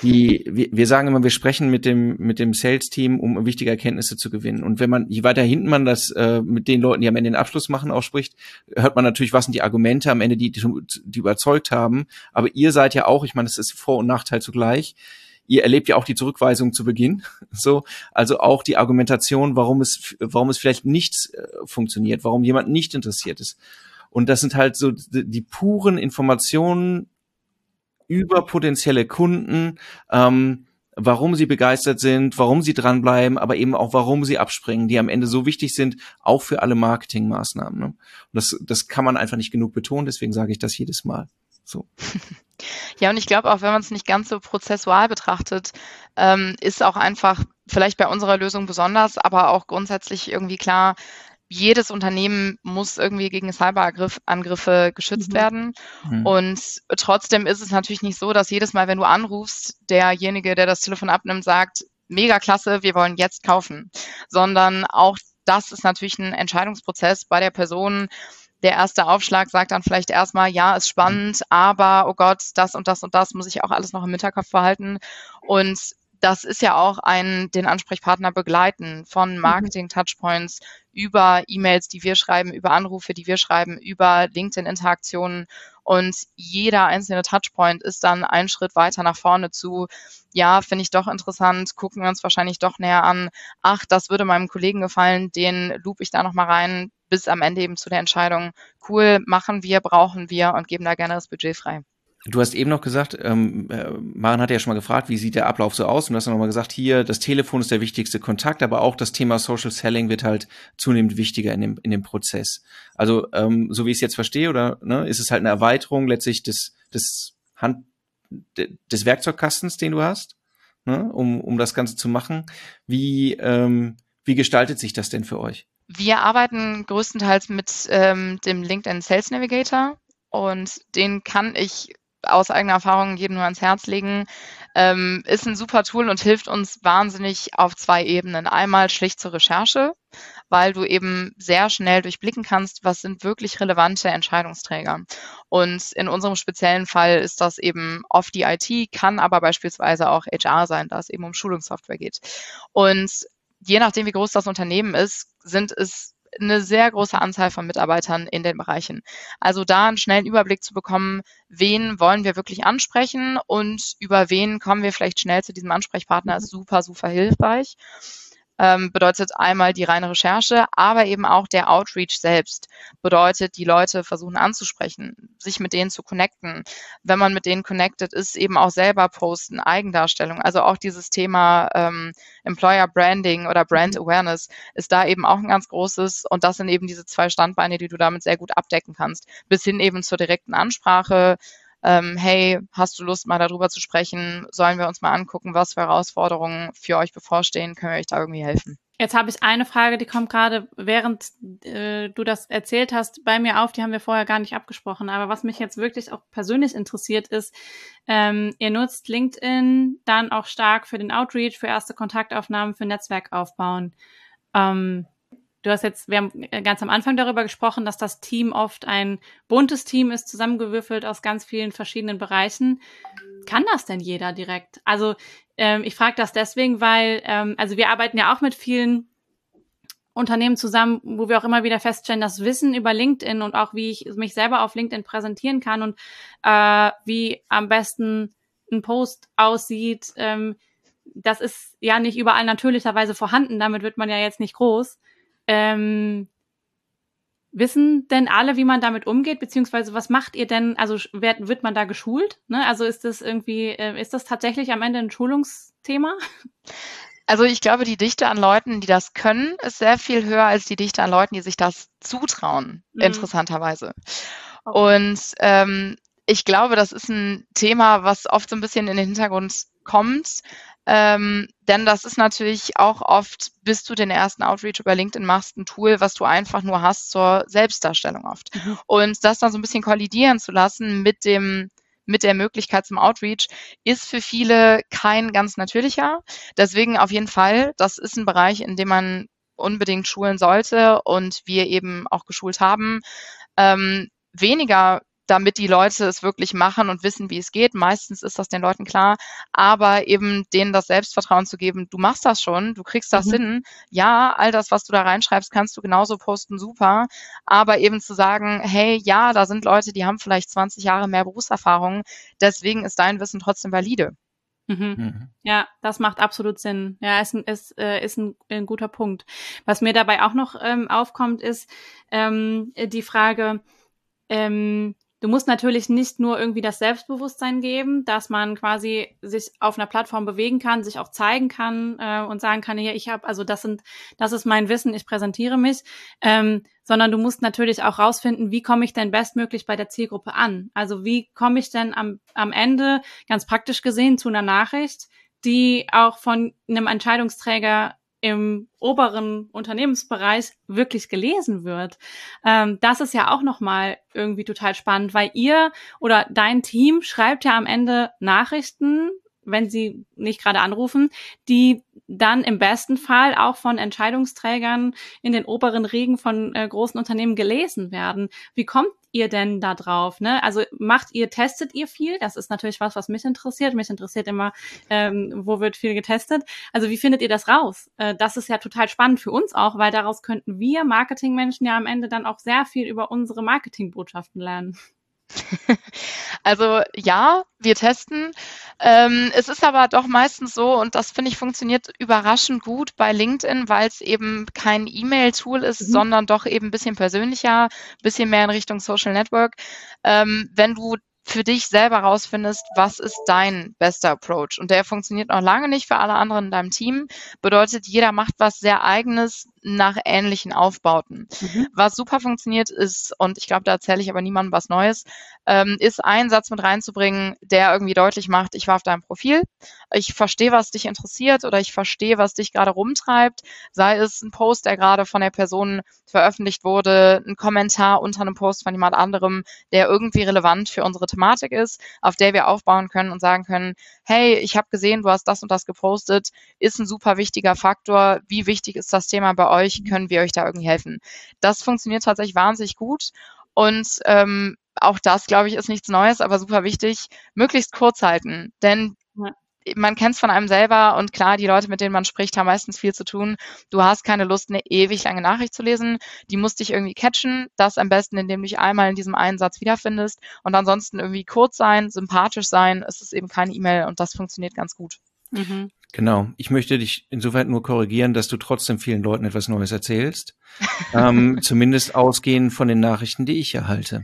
die, wir, wir sagen immer, wir sprechen mit dem, mit dem Sales-Team, um wichtige Erkenntnisse zu gewinnen. Und wenn man, je weiter hinten man das äh, mit den Leuten, die am Ende den Abschluss machen, auch spricht, hört man natürlich, was sind die Argumente am Ende, die, die, die überzeugt haben. Aber ihr seid ja auch, ich meine, das ist Vor- und Nachteil zugleich. Ihr erlebt ja auch die Zurückweisung zu Beginn, so, also auch die Argumentation, warum es, warum es vielleicht nicht äh, funktioniert, warum jemand nicht interessiert ist. Und das sind halt so die, die puren Informationen, über potenzielle Kunden, ähm, warum sie begeistert sind, warum sie dranbleiben, aber eben auch warum sie abspringen, die am Ende so wichtig sind, auch für alle Marketingmaßnahmen. Ne? Und das, das kann man einfach nicht genug betonen, deswegen sage ich das jedes Mal. So. Ja, und ich glaube auch, wenn man es nicht ganz so prozessual betrachtet, ähm, ist auch einfach vielleicht bei unserer Lösung besonders, aber auch grundsätzlich irgendwie klar, jedes Unternehmen muss irgendwie gegen Cyberangriffe geschützt mhm. werden. Mhm. Und trotzdem ist es natürlich nicht so, dass jedes Mal, wenn du anrufst, derjenige, der das Telefon abnimmt, sagt, mega klasse, wir wollen jetzt kaufen, sondern auch das ist natürlich ein Entscheidungsprozess bei der Person. Der erste Aufschlag sagt dann vielleicht erstmal, ja, ist spannend, aber oh Gott, das und das und das muss ich auch alles noch im Hinterkopf behalten. Und das ist ja auch ein den Ansprechpartner begleiten von mhm. Marketing-Touchpoints über E-Mails, die wir schreiben, über Anrufe, die wir schreiben, über LinkedIn-Interaktionen. Und jeder einzelne Touchpoint ist dann ein Schritt weiter nach vorne zu, ja, finde ich doch interessant, gucken wir uns wahrscheinlich doch näher an, ach, das würde meinem Kollegen gefallen, den loop ich da nochmal rein, bis am Ende eben zu der Entscheidung, cool, machen wir, brauchen wir und geben da gerne das Budget frei. Du hast eben noch gesagt, ähm, äh, Maren hat ja schon mal gefragt, wie sieht der Ablauf so aus? Und du hast noch mal gesagt, hier, das Telefon ist der wichtigste Kontakt, aber auch das Thema Social Selling wird halt zunehmend wichtiger in dem, in dem Prozess. Also, ähm, so wie ich es jetzt verstehe, oder ne, ist es halt eine Erweiterung letztlich des, des Hand, des Werkzeugkastens, den du hast, ne, um, um das Ganze zu machen. Wie, ähm, wie gestaltet sich das denn für euch? Wir arbeiten größtenteils mit ähm, dem LinkedIn Sales Navigator und den kann ich aus eigener Erfahrung jedem nur ans Herz legen. Ähm, ist ein super Tool und hilft uns wahnsinnig auf zwei Ebenen. Einmal schlicht zur Recherche, weil du eben sehr schnell durchblicken kannst, was sind wirklich relevante Entscheidungsträger. Und in unserem speziellen Fall ist das eben oft die IT, kann aber beispielsweise auch HR sein, da es eben um Schulungssoftware geht. Und je nachdem, wie groß das Unternehmen ist, sind es eine sehr große Anzahl von Mitarbeitern in den Bereichen. Also da einen schnellen Überblick zu bekommen, wen wollen wir wirklich ansprechen und über wen kommen wir vielleicht schnell zu diesem Ansprechpartner, ist super, super hilfreich ähm, bedeutet einmal die reine Recherche, aber eben auch der Outreach selbst bedeutet, die Leute versuchen anzusprechen, sich mit denen zu connecten. Wenn man mit denen connected ist, eben auch selber posten, Eigendarstellung. Also auch dieses Thema ähm, Employer Branding oder Brand Awareness ist da eben auch ein ganz großes und das sind eben diese zwei Standbeine, die du damit sehr gut abdecken kannst, bis hin eben zur direkten Ansprache, ähm, hey, hast du Lust mal darüber zu sprechen? Sollen wir uns mal angucken, was für Herausforderungen für euch bevorstehen? Können wir euch da irgendwie helfen? Jetzt habe ich eine Frage, die kommt gerade, während äh, du das erzählt hast, bei mir auf. Die haben wir vorher gar nicht abgesprochen. Aber was mich jetzt wirklich auch persönlich interessiert ist, ähm, ihr nutzt LinkedIn dann auch stark für den Outreach, für erste Kontaktaufnahmen, für Netzwerk aufbauen. Ähm, Du hast jetzt, wir haben ganz am Anfang darüber gesprochen, dass das Team oft ein buntes Team ist, zusammengewürfelt aus ganz vielen verschiedenen Bereichen. Kann das denn jeder direkt? Also ähm, ich frage das deswegen, weil, ähm, also wir arbeiten ja auch mit vielen Unternehmen zusammen, wo wir auch immer wieder feststellen, das Wissen über LinkedIn und auch wie ich mich selber auf LinkedIn präsentieren kann und äh, wie am besten ein Post aussieht, ähm, das ist ja nicht überall natürlicherweise vorhanden. Damit wird man ja jetzt nicht groß. Ähm, Wissen denn alle, wie man damit umgeht, beziehungsweise was macht ihr denn? Also wird, wird man da geschult? Ne? Also ist das irgendwie, äh, ist das tatsächlich am Ende ein Schulungsthema? Also ich glaube, die Dichte an Leuten, die das können, ist sehr viel höher als die Dichte an Leuten, die sich das zutrauen, mhm. interessanterweise. Okay. Und ähm, ich glaube, das ist ein Thema, was oft so ein bisschen in den Hintergrund kommt. Ähm, denn das ist natürlich auch oft, bis du den ersten Outreach über LinkedIn machst, ein Tool, was du einfach nur hast zur Selbstdarstellung oft. Mhm. Und das dann so ein bisschen kollidieren zu lassen mit dem mit der Möglichkeit zum Outreach ist für viele kein ganz natürlicher. Deswegen auf jeden Fall, das ist ein Bereich, in dem man unbedingt schulen sollte und wir eben auch geschult haben. Ähm, weniger damit die Leute es wirklich machen und wissen, wie es geht. Meistens ist das den Leuten klar, aber eben denen das Selbstvertrauen zu geben, du machst das schon, du kriegst das mhm. hin. Ja, all das, was du da reinschreibst, kannst du genauso posten, super. Aber eben zu sagen, hey, ja, da sind Leute, die haben vielleicht 20 Jahre mehr Berufserfahrung, deswegen ist dein Wissen trotzdem valide. Mhm. Mhm. Ja, das macht absolut Sinn. Ja, ist, ein, ist, äh, ist ein, ein guter Punkt. Was mir dabei auch noch ähm, aufkommt, ist ähm, die Frage, ähm, Du musst natürlich nicht nur irgendwie das Selbstbewusstsein geben, dass man quasi sich auf einer Plattform bewegen kann, sich auch zeigen kann äh, und sagen kann, ja, ich habe, also das sind, das ist mein Wissen, ich präsentiere mich, ähm, sondern du musst natürlich auch rausfinden, wie komme ich denn bestmöglich bei der Zielgruppe an? Also wie komme ich denn am, am Ende ganz praktisch gesehen zu einer Nachricht, die auch von einem Entscheidungsträger im oberen Unternehmensbereich wirklich gelesen wird. Ähm, das ist ja auch nochmal irgendwie total spannend, weil ihr oder dein Team schreibt ja am Ende Nachrichten, wenn sie nicht gerade anrufen, die dann im besten Fall auch von Entscheidungsträgern in den oberen Regen von äh, großen Unternehmen gelesen werden. Wie kommt ihr denn da drauf? Ne? Also macht ihr, testet ihr viel? Das ist natürlich was, was mich interessiert. Mich interessiert immer, ähm, wo wird viel getestet. Also wie findet ihr das raus? Äh, das ist ja total spannend für uns auch, weil daraus könnten wir Marketingmenschen ja am Ende dann auch sehr viel über unsere Marketingbotschaften lernen. Also ja, wir testen. Ähm, es ist aber doch meistens so, und das finde ich funktioniert überraschend gut bei LinkedIn, weil es eben kein E-Mail-Tool ist, mhm. sondern doch eben ein bisschen persönlicher, ein bisschen mehr in Richtung Social Network. Ähm, wenn du für dich selber rausfindest, was ist dein bester Approach. Und der funktioniert noch lange nicht für alle anderen in deinem Team. Bedeutet, jeder macht was sehr eigenes nach ähnlichen Aufbauten. Mhm. Was super funktioniert ist, und ich glaube, da erzähle ich aber niemandem was Neues, ähm, ist einen Satz mit reinzubringen, der irgendwie deutlich macht, ich war auf deinem Profil, ich verstehe, was dich interessiert oder ich verstehe, was dich gerade rumtreibt, sei es ein Post, der gerade von der Person veröffentlicht wurde, ein Kommentar unter einem Post von jemand anderem, der irgendwie relevant für unsere Thematik ist, auf der wir aufbauen können und sagen können, hey, ich habe gesehen, du hast das und das gepostet, ist ein super wichtiger Faktor. Wie wichtig ist das Thema bei euch? Können wir euch da irgendwie helfen? Das funktioniert tatsächlich wahnsinnig gut. Und ähm, auch das, glaube ich, ist nichts Neues, aber super wichtig, möglichst kurz halten. Denn man kennt es von einem selber und klar, die Leute, mit denen man spricht, haben meistens viel zu tun. Du hast keine Lust, eine ewig lange Nachricht zu lesen. Die muss dich irgendwie catchen. Das am besten, indem du dich einmal in diesem einen Satz wiederfindest und ansonsten irgendwie kurz sein, sympathisch sein. Es ist eben keine E-Mail und das funktioniert ganz gut. Mhm. Genau. Ich möchte dich insoweit nur korrigieren, dass du trotzdem vielen Leuten etwas Neues erzählst. ähm, zumindest ausgehend von den Nachrichten, die ich erhalte.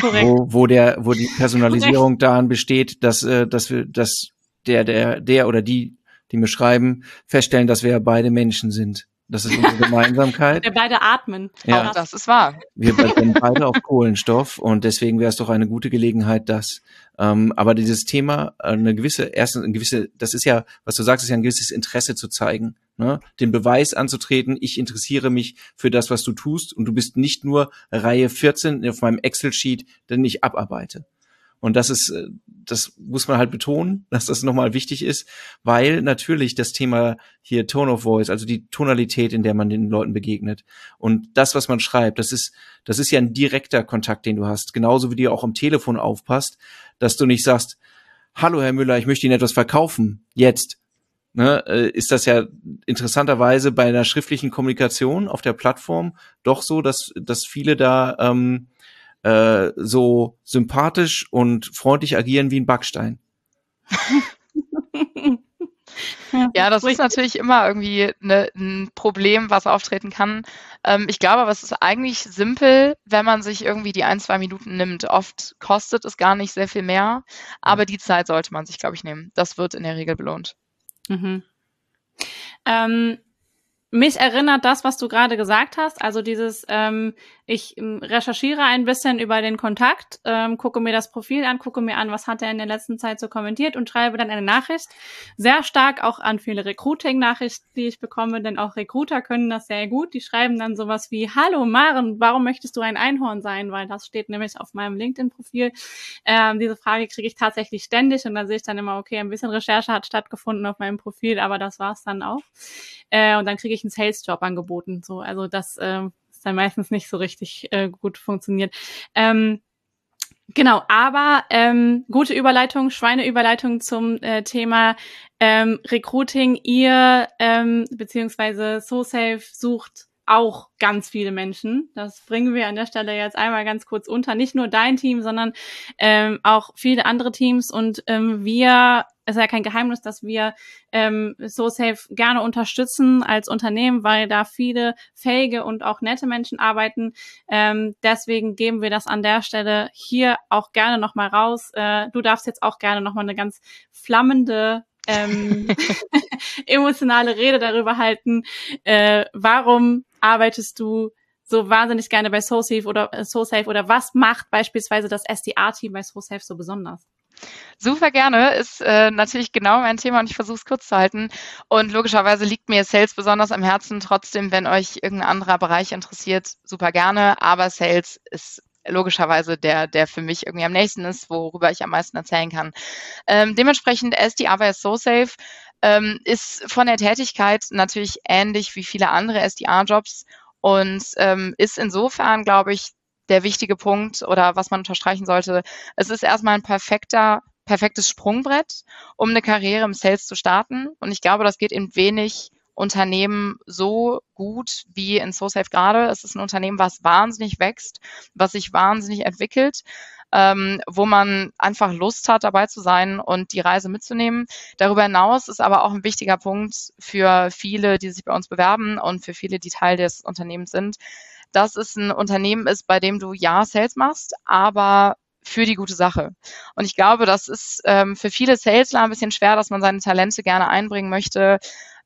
Korrekt. Wo, wo der, wo die Personalisierung Korrekt. daran besteht, dass, äh, dass wir, dass der, der, der oder die, die mir schreiben, feststellen, dass wir beide Menschen sind. Das ist unsere Gemeinsamkeit. Wir beide atmen. Ja, das ist wahr. Wir sind beide auf Kohlenstoff und deswegen wäre es doch eine gute Gelegenheit, das. Ähm, aber dieses Thema, äh, eine gewisse, erstens eine gewisse, das ist ja, was du sagst, ist ja ein gewisses Interesse zu zeigen, ne? den Beweis anzutreten, ich interessiere mich für das, was du tust und du bist nicht nur Reihe 14 auf meinem Excel-Sheet, den ich abarbeite. Und das ist, äh, das muss man halt betonen, dass das nochmal wichtig ist, weil natürlich das Thema hier Tone of Voice, also die Tonalität, in der man den Leuten begegnet und das, was man schreibt, das ist, das ist ja ein direkter Kontakt, den du hast. Genauso wie du auch am Telefon aufpasst, dass du nicht sagst, hallo Herr Müller, ich möchte Ihnen etwas verkaufen, jetzt. Ne, äh, ist das ja interessanterweise bei einer schriftlichen Kommunikation auf der Plattform doch so, dass, dass viele da ähm, äh, so sympathisch und freundlich agieren wie ein Backstein. Ja, das ist natürlich immer irgendwie ne, ein Problem, was auftreten kann. Ähm, ich glaube aber, es ist eigentlich simpel, wenn man sich irgendwie die ein, zwei Minuten nimmt. Oft kostet es gar nicht sehr viel mehr, aber die Zeit sollte man sich, glaube ich, nehmen. Das wird in der Regel belohnt. Mhm. Ähm, mich erinnert das, was du gerade gesagt hast, also dieses, ähm, ich ähm, recherchiere ein bisschen über den Kontakt, ähm, gucke mir das Profil an, gucke mir an, was hat er in der letzten Zeit so kommentiert und schreibe dann eine Nachricht. Sehr stark auch an viele Recruiting-Nachrichten, die ich bekomme, denn auch Recruiter können das sehr gut. Die schreiben dann sowas wie, hallo Maren, warum möchtest du ein Einhorn sein? Weil das steht nämlich auf meinem LinkedIn-Profil. Ähm, diese Frage kriege ich tatsächlich ständig und da sehe ich dann immer, okay, ein bisschen Recherche hat stattgefunden auf meinem Profil, aber das war's dann auch. Äh, und dann kriege ich einen Sales-Job angeboten. So, also das äh, ist dann meistens nicht so richtig äh, gut funktioniert. Ähm, Genau, aber ähm, gute Überleitung, Schweineüberleitung zum äh, Thema ähm, Recruiting. Ihr ähm, beziehungsweise SoSafe sucht auch ganz viele Menschen. Das bringen wir an der Stelle jetzt einmal ganz kurz unter. Nicht nur dein Team, sondern ähm, auch viele andere Teams. Und ähm, wir, es ist ja kein Geheimnis, dass wir ähm, SoSafe gerne unterstützen als Unternehmen, weil da viele fähige und auch nette Menschen arbeiten. Ähm, deswegen geben wir das an der Stelle hier auch gerne nochmal raus. Äh, du darfst jetzt auch gerne nochmal eine ganz flammende ähm, emotionale Rede darüber halten, äh, warum arbeitest du so wahnsinnig gerne bei SoSafe oder äh, SoSafe oder was macht beispielsweise das SDA-Team bei SoSafe so besonders? Super gerne, ist äh, natürlich genau mein Thema und ich versuche es kurz zu halten. Und logischerweise liegt mir Sales besonders am Herzen. Trotzdem, wenn euch irgendein anderer Bereich interessiert, super gerne. Aber Sales ist logischerweise der, der für mich irgendwie am nächsten ist, worüber ich am meisten erzählen kann. Ähm, dementsprechend SDA vs SoSafe ähm, ist von der Tätigkeit natürlich ähnlich wie viele andere SDA-Jobs und ähm, ist insofern, glaube ich, der wichtige Punkt oder was man unterstreichen sollte. Es ist erstmal ein perfekter perfektes Sprungbrett, um eine Karriere im Sales zu starten. Und ich glaube, das geht in wenig Unternehmen so gut wie in SoSafe gerade. Es ist ein Unternehmen, was wahnsinnig wächst, was sich wahnsinnig entwickelt, ähm, wo man einfach Lust hat, dabei zu sein und die Reise mitzunehmen. Darüber hinaus ist aber auch ein wichtiger Punkt für viele, die sich bei uns bewerben und für viele, die Teil des Unternehmens sind, dass es ein Unternehmen ist, bei dem du ja Sales machst, aber für die gute Sache. Und ich glaube, das ist ähm, für viele Salesler ein bisschen schwer, dass man seine Talente gerne einbringen möchte,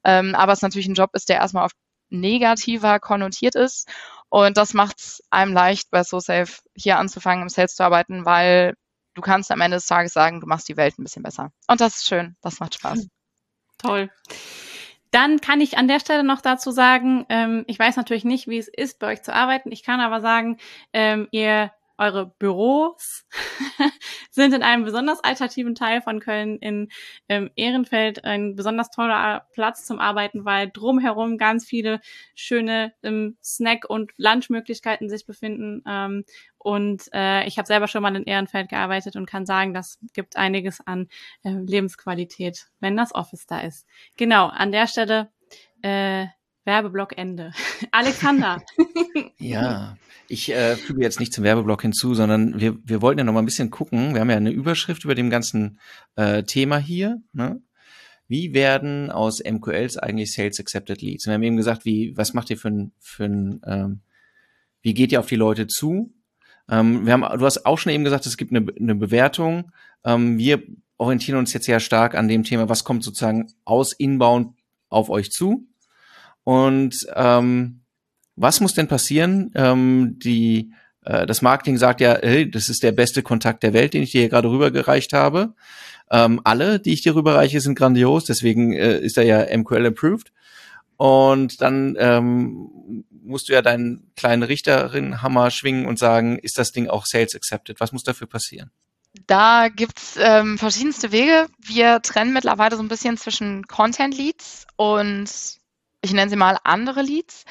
ähm, aber es natürlich ein Job ist, der erstmal auf negativer konnotiert ist. Und das macht es einem leicht, bei SoSafe hier anzufangen, im Sales zu arbeiten, weil du kannst am Ende des Tages sagen, du machst die Welt ein bisschen besser. Und das ist schön, das macht Spaß. Toll. Dann kann ich an der Stelle noch dazu sagen, ähm, ich weiß natürlich nicht, wie es ist, bei euch zu arbeiten. Ich kann aber sagen, ähm, ihr eure Büros sind in einem besonders alternativen Teil von Köln in ähm, Ehrenfeld ein besonders toller Platz zum Arbeiten, weil drumherum ganz viele schöne ähm, Snack- und Lunchmöglichkeiten sich befinden. Ähm, und äh, ich habe selber schon mal in Ehrenfeld gearbeitet und kann sagen, das gibt einiges an äh, Lebensqualität, wenn das Office da ist. Genau, an der Stelle äh, Werbeblock Ende. Alexander. ja, ich äh, füge jetzt nicht zum Werbeblock hinzu, sondern wir, wir wollten ja noch mal ein bisschen gucken. Wir haben ja eine Überschrift über dem ganzen äh, Thema hier. Ne? Wie werden aus MQLs eigentlich Sales Accepted Leads? wir haben eben gesagt, wie, was macht ihr für ein, für ein ähm, wie geht ihr auf die Leute zu? Ähm, wir haben, du hast auch schon eben gesagt, es gibt eine, eine Bewertung. Ähm, wir orientieren uns jetzt sehr stark an dem Thema, was kommt sozusagen aus Inbound auf euch zu. Und ähm, was muss denn passieren? Ähm, die, äh, das Marketing sagt ja, hey, das ist der beste Kontakt der Welt, den ich dir hier gerade rübergereicht habe. Ähm, alle, die ich dir rüberreiche, sind grandios, deswegen äh, ist er ja MQL approved. Und dann ähm, musst du ja deinen kleinen Richterin-Hammer schwingen und sagen, ist das Ding auch Sales accepted? Was muss dafür passieren? Da gibt's ähm, verschiedenste Wege. Wir trennen mittlerweile so ein bisschen zwischen Content Leads und ich nenne sie mal andere Leads.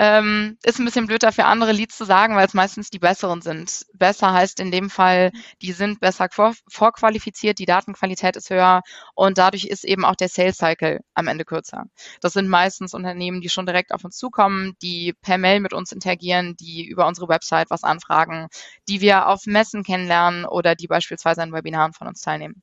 Ähm, ist ein bisschen blöd dafür, andere Leads zu sagen, weil es meistens die besseren sind. Besser heißt in dem Fall, die sind besser vor, vorqualifiziert, die Datenqualität ist höher und dadurch ist eben auch der Sales Cycle am Ende kürzer. Das sind meistens Unternehmen, die schon direkt auf uns zukommen, die per Mail mit uns interagieren, die über unsere Website was anfragen, die wir auf Messen kennenlernen oder die beispielsweise an Webinaren von uns teilnehmen.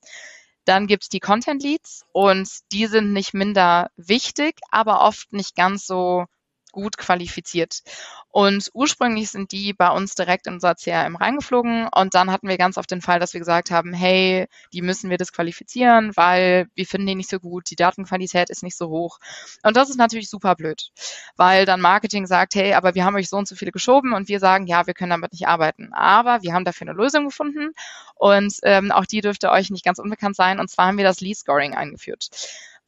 Dann gibt es die Content Leads und die sind nicht minder wichtig, aber oft nicht ganz so gut qualifiziert. Und ursprünglich sind die bei uns direkt in unser CRM reingeflogen und dann hatten wir ganz oft den Fall, dass wir gesagt haben, hey, die müssen wir disqualifizieren, weil wir finden die nicht so gut, die Datenqualität ist nicht so hoch. Und das ist natürlich super blöd, weil dann Marketing sagt, hey, aber wir haben euch so und so viele geschoben und wir sagen, ja, wir können damit nicht arbeiten. Aber wir haben dafür eine Lösung gefunden und ähm, auch die dürfte euch nicht ganz unbekannt sein. Und zwar haben wir das Lead Scoring eingeführt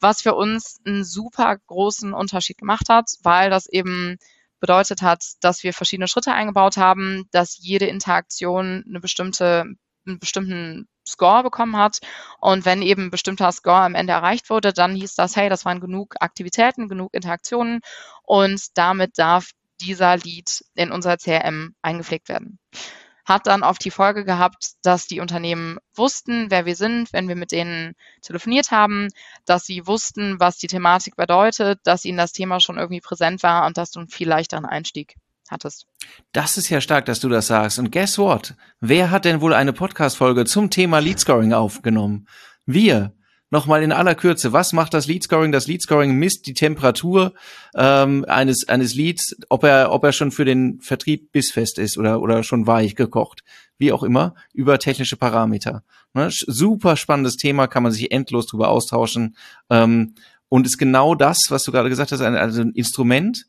was für uns einen super großen Unterschied gemacht hat, weil das eben bedeutet hat, dass wir verschiedene Schritte eingebaut haben, dass jede Interaktion eine bestimmte, einen bestimmten Score bekommen hat. Und wenn eben ein bestimmter Score am Ende erreicht wurde, dann hieß das, hey, das waren genug Aktivitäten, genug Interaktionen und damit darf dieser Lead in unser CRM eingepflegt werden hat dann auf die Folge gehabt, dass die Unternehmen wussten, wer wir sind, wenn wir mit denen telefoniert haben, dass sie wussten, was die Thematik bedeutet, dass ihnen das Thema schon irgendwie präsent war und dass du einen viel leichteren Einstieg hattest. Das ist ja stark, dass du das sagst. Und guess what? Wer hat denn wohl eine Podcast-Folge zum Thema Lead Scoring aufgenommen? Wir nochmal in aller Kürze, was macht das Lead Scoring? Das Lead Scoring misst die Temperatur ähm, eines, eines Leads, ob er, ob er schon für den Vertrieb bissfest ist oder, oder schon weich gekocht, wie auch immer, über technische Parameter. Ne? Super spannendes Thema, kann man sich endlos drüber austauschen. Ähm, und ist genau das, was du gerade gesagt hast, ein, also ein Instrument,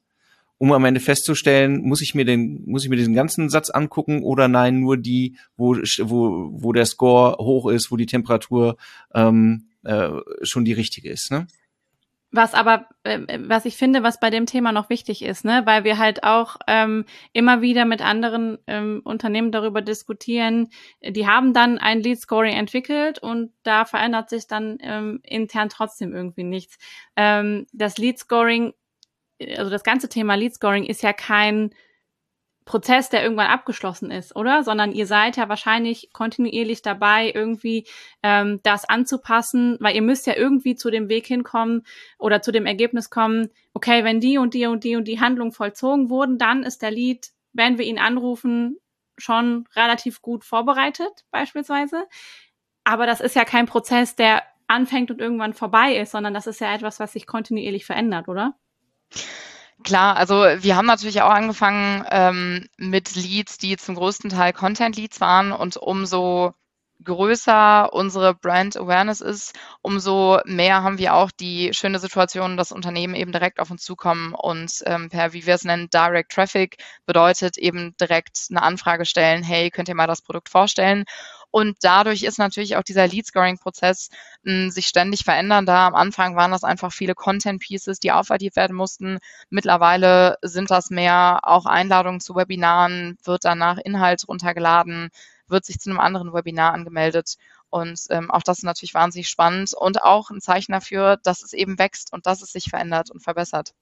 um am Ende festzustellen, muss ich mir den, muss ich mir diesen ganzen Satz angucken oder nein, nur die, wo, wo, wo der Score hoch ist, wo die Temperatur ähm, äh, schon die richtige ist. Ne? Was aber, äh, was ich finde, was bei dem Thema noch wichtig ist, ne, weil wir halt auch ähm, immer wieder mit anderen ähm, Unternehmen darüber diskutieren, die haben dann ein Lead Scoring entwickelt und da verändert sich dann ähm, intern trotzdem irgendwie nichts. Ähm, das Lead Scoring, also das ganze Thema Lead Scoring ist ja kein Prozess, der irgendwann abgeschlossen ist, oder? Sondern ihr seid ja wahrscheinlich kontinuierlich dabei, irgendwie ähm, das anzupassen, weil ihr müsst ja irgendwie zu dem Weg hinkommen oder zu dem Ergebnis kommen, okay, wenn die und die und die und die Handlung vollzogen wurden, dann ist der Lead, wenn wir ihn anrufen, schon relativ gut vorbereitet, beispielsweise. Aber das ist ja kein Prozess, der anfängt und irgendwann vorbei ist, sondern das ist ja etwas, was sich kontinuierlich verändert, oder? Klar, also wir haben natürlich auch angefangen ähm, mit Leads, die zum größten Teil Content-Leads waren und umso größer unsere Brand Awareness ist, umso mehr haben wir auch die schöne Situation, dass Unternehmen eben direkt auf uns zukommen und ähm, per, wie wir es nennen, Direct Traffic bedeutet eben direkt eine Anfrage stellen, hey, könnt ihr mal das Produkt vorstellen? Und dadurch ist natürlich auch dieser Lead-Scoring-Prozess hm, sich ständig verändern. Da am Anfang waren das einfach viele Content-Pieces, die aufaddiert werden mussten. Mittlerweile sind das mehr auch Einladungen zu Webinaren, wird danach Inhalt runtergeladen, wird sich zu einem anderen Webinar angemeldet. Und ähm, auch das ist natürlich wahnsinnig spannend und auch ein Zeichen dafür, dass es eben wächst und dass es sich verändert und verbessert.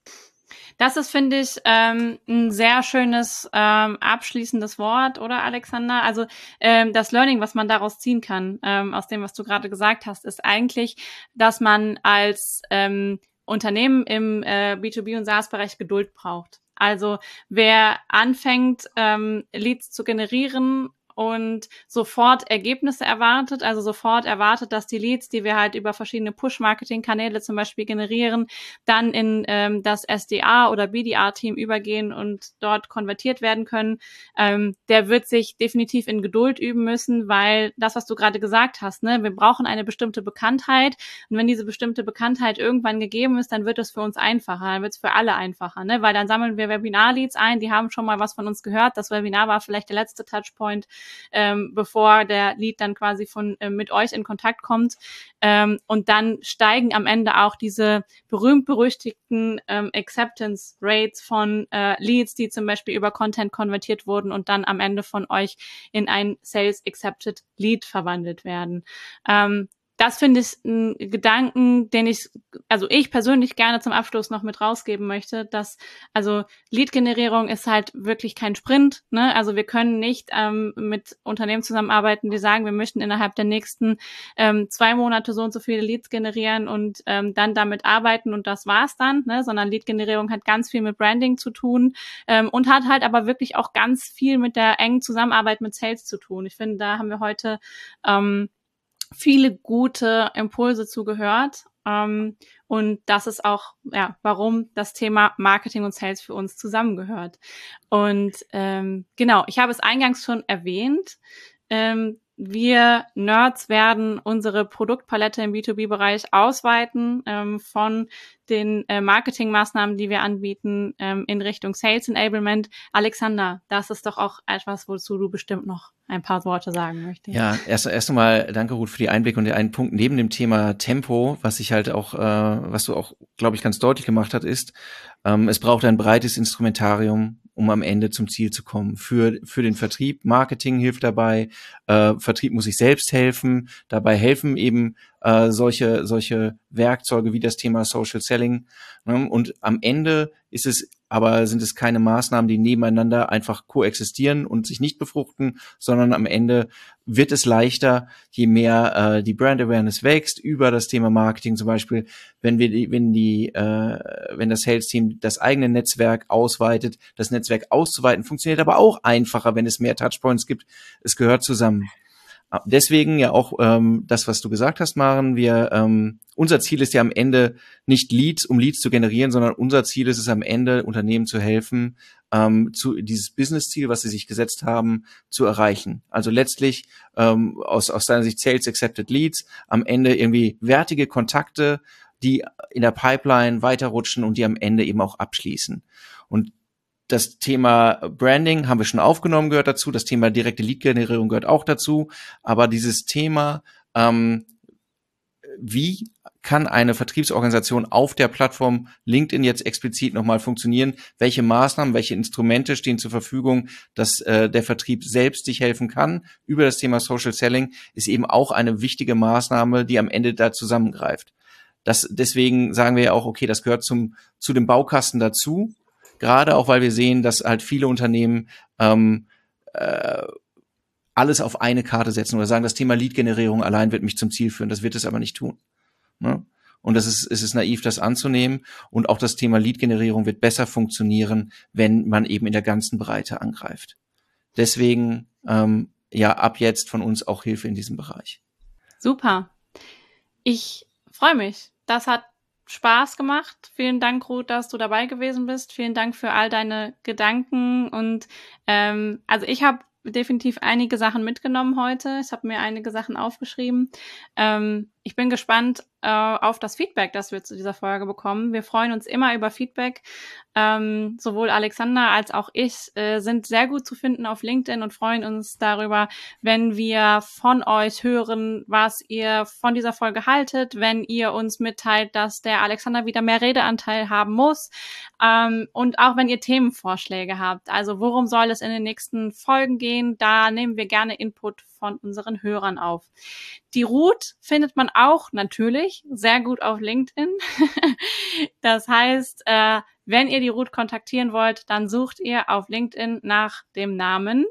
Das ist, finde ich, ähm, ein sehr schönes ähm, abschließendes Wort, oder Alexander? Also ähm, das Learning, was man daraus ziehen kann, ähm, aus dem, was du gerade gesagt hast, ist eigentlich, dass man als ähm, Unternehmen im äh, B2B und SaaS-Bereich Geduld braucht. Also wer anfängt, ähm, Leads zu generieren und sofort Ergebnisse erwartet, also sofort erwartet, dass die Leads, die wir halt über verschiedene Push-Marketing-Kanäle zum Beispiel generieren, dann in ähm, das SDA oder BDA-Team übergehen und dort konvertiert werden können, ähm, der wird sich definitiv in Geduld üben müssen, weil das, was du gerade gesagt hast, ne, wir brauchen eine bestimmte Bekanntheit. Und wenn diese bestimmte Bekanntheit irgendwann gegeben ist, dann wird es für uns einfacher, dann wird es für alle einfacher, ne, weil dann sammeln wir Webinar-Leads ein, die haben schon mal was von uns gehört, das Webinar war vielleicht der letzte Touchpoint ähm, bevor der Lead dann quasi von äh, mit euch in Kontakt kommt. Ähm, und dann steigen am Ende auch diese berühmt-berüchtigten ähm, Acceptance Rates von äh, Leads, die zum Beispiel über Content konvertiert wurden und dann am Ende von euch in ein Sales Accepted Lead verwandelt werden. Ähm, das finde ich ein Gedanken, den ich, also ich persönlich gerne zum Abschluss noch mit rausgeben möchte, dass, also Lead-Generierung ist halt wirklich kein Sprint, ne? Also wir können nicht ähm, mit Unternehmen zusammenarbeiten, die sagen, wir möchten innerhalb der nächsten ähm, zwei Monate so und so viele Leads generieren und ähm, dann damit arbeiten und das war's dann, ne? Sondern Lead-Generierung hat ganz viel mit Branding zu tun ähm, und hat halt aber wirklich auch ganz viel mit der engen Zusammenarbeit mit Sales zu tun. Ich finde, da haben wir heute ähm, viele gute Impulse zugehört. Ähm, und das ist auch, ja, warum das Thema Marketing und Sales für uns zusammengehört. Und ähm, genau, ich habe es eingangs schon erwähnt. Ähm, wir Nerds werden unsere Produktpalette im B2B-Bereich ausweiten ähm, von den äh, Marketingmaßnahmen, die wir anbieten, ähm, in Richtung Sales Enablement. Alexander, das ist doch auch etwas, wozu du bestimmt noch ein paar Worte sagen möchtest. Ja, erst, erst einmal danke Ruth für die Einblicke und den einen Punkt neben dem Thema Tempo, was ich halt auch, äh, was du auch, glaube ich, ganz deutlich gemacht hast, ist, ähm, es braucht ein breites Instrumentarium, um am Ende zum Ziel zu kommen. Für, für den Vertrieb, Marketing hilft dabei, äh, Vertrieb muss sich selbst helfen, dabei helfen eben äh, solche, solche Werkzeuge wie das Thema Social Selling. Ne? Und am Ende ist es aber sind es keine Maßnahmen, die nebeneinander einfach koexistieren und sich nicht befruchten, sondern am Ende wird es leichter, je mehr äh, die Brand Awareness wächst über das Thema Marketing zum Beispiel, wenn wir die, wenn die, äh, wenn das Sales Team das eigene Netzwerk ausweitet, das Netzwerk auszuweiten funktioniert aber auch einfacher, wenn es mehr Touchpoints gibt. Es gehört zusammen. Deswegen ja auch ähm, das, was du gesagt hast, Maren. Wir, ähm, unser Ziel ist ja am Ende nicht Leads, um Leads zu generieren, sondern unser Ziel ist es am Ende, Unternehmen zu helfen, ähm, zu dieses Business-Ziel, was sie sich gesetzt haben, zu erreichen. Also letztlich ähm, aus, aus deiner Sicht Sales Accepted Leads, am Ende irgendwie wertige Kontakte, die in der Pipeline weiterrutschen und die am Ende eben auch abschließen. Und das Thema Branding haben wir schon aufgenommen, gehört dazu. Das Thema direkte Lead-Generierung gehört auch dazu. Aber dieses Thema, ähm, wie kann eine Vertriebsorganisation auf der Plattform LinkedIn jetzt explizit nochmal funktionieren? Welche Maßnahmen, welche Instrumente stehen zur Verfügung, dass äh, der Vertrieb selbst sich helfen kann? Über das Thema Social Selling ist eben auch eine wichtige Maßnahme, die am Ende da zusammengreift. Das, deswegen sagen wir ja auch, okay, das gehört zum, zu dem Baukasten dazu gerade auch weil wir sehen, dass halt viele Unternehmen ähm, äh, alles auf eine Karte setzen oder sagen, das Thema Lead-Generierung allein wird mich zum Ziel führen. Das wird es aber nicht tun. Ne? Und das ist, es ist naiv, das anzunehmen. Und auch das Thema Lead-Generierung wird besser funktionieren, wenn man eben in der ganzen Breite angreift. Deswegen, ähm, ja, ab jetzt von uns auch Hilfe in diesem Bereich. Super. Ich freue mich. Das hat Spaß gemacht. Vielen Dank, Ruth, dass du dabei gewesen bist. Vielen Dank für all deine Gedanken. Und ähm, also ich habe definitiv einige Sachen mitgenommen heute. Ich habe mir einige Sachen aufgeschrieben. Ähm, ich bin gespannt äh, auf das Feedback, das wir zu dieser Folge bekommen. Wir freuen uns immer über Feedback. Ähm, sowohl Alexander als auch ich äh, sind sehr gut zu finden auf LinkedIn und freuen uns darüber, wenn wir von euch hören, was ihr von dieser Folge haltet, wenn ihr uns mitteilt, dass der Alexander wieder mehr Redeanteil haben muss ähm, und auch wenn ihr Themenvorschläge habt. Also worum soll es in den nächsten Folgen gehen? Da nehmen wir gerne Input von unseren Hörern auf. Die Ruth findet man auch natürlich sehr gut auf LinkedIn. das heißt, äh, wenn ihr die Ruth kontaktieren wollt, dann sucht ihr auf LinkedIn nach dem Namen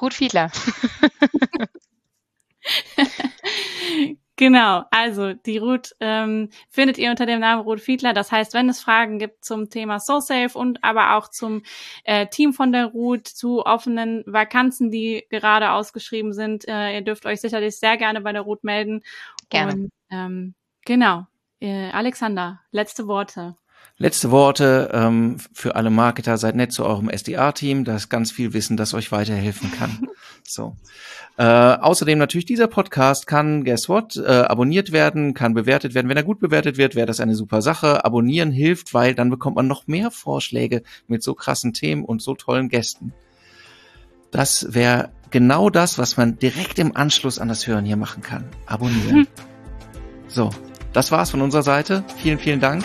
Ruth Fiedler. Genau, also die Ruth ähm, findet ihr unter dem Namen Ruth Fiedler. Das heißt, wenn es Fragen gibt zum Thema SoSafe und aber auch zum äh, Team von der Ruth, zu offenen Vakanzen, die gerade ausgeschrieben sind, äh, ihr dürft euch sicherlich sehr gerne bei der Ruth melden. Gerne. Und, ähm, genau. Äh, Alexander, letzte Worte. Letzte Worte ähm, für alle Marketer, seid nett zu eurem SDA-Team, da ist ganz viel Wissen, das euch weiterhelfen kann. so. Äh, außerdem natürlich dieser Podcast kann, guess what, äh, abonniert werden, kann bewertet werden. Wenn er gut bewertet wird, wäre das eine super Sache. Abonnieren hilft, weil dann bekommt man noch mehr Vorschläge mit so krassen Themen und so tollen Gästen. Das wäre genau das, was man direkt im Anschluss an das Hören hier machen kann. Abonnieren. So, das war's von unserer Seite. Vielen, vielen Dank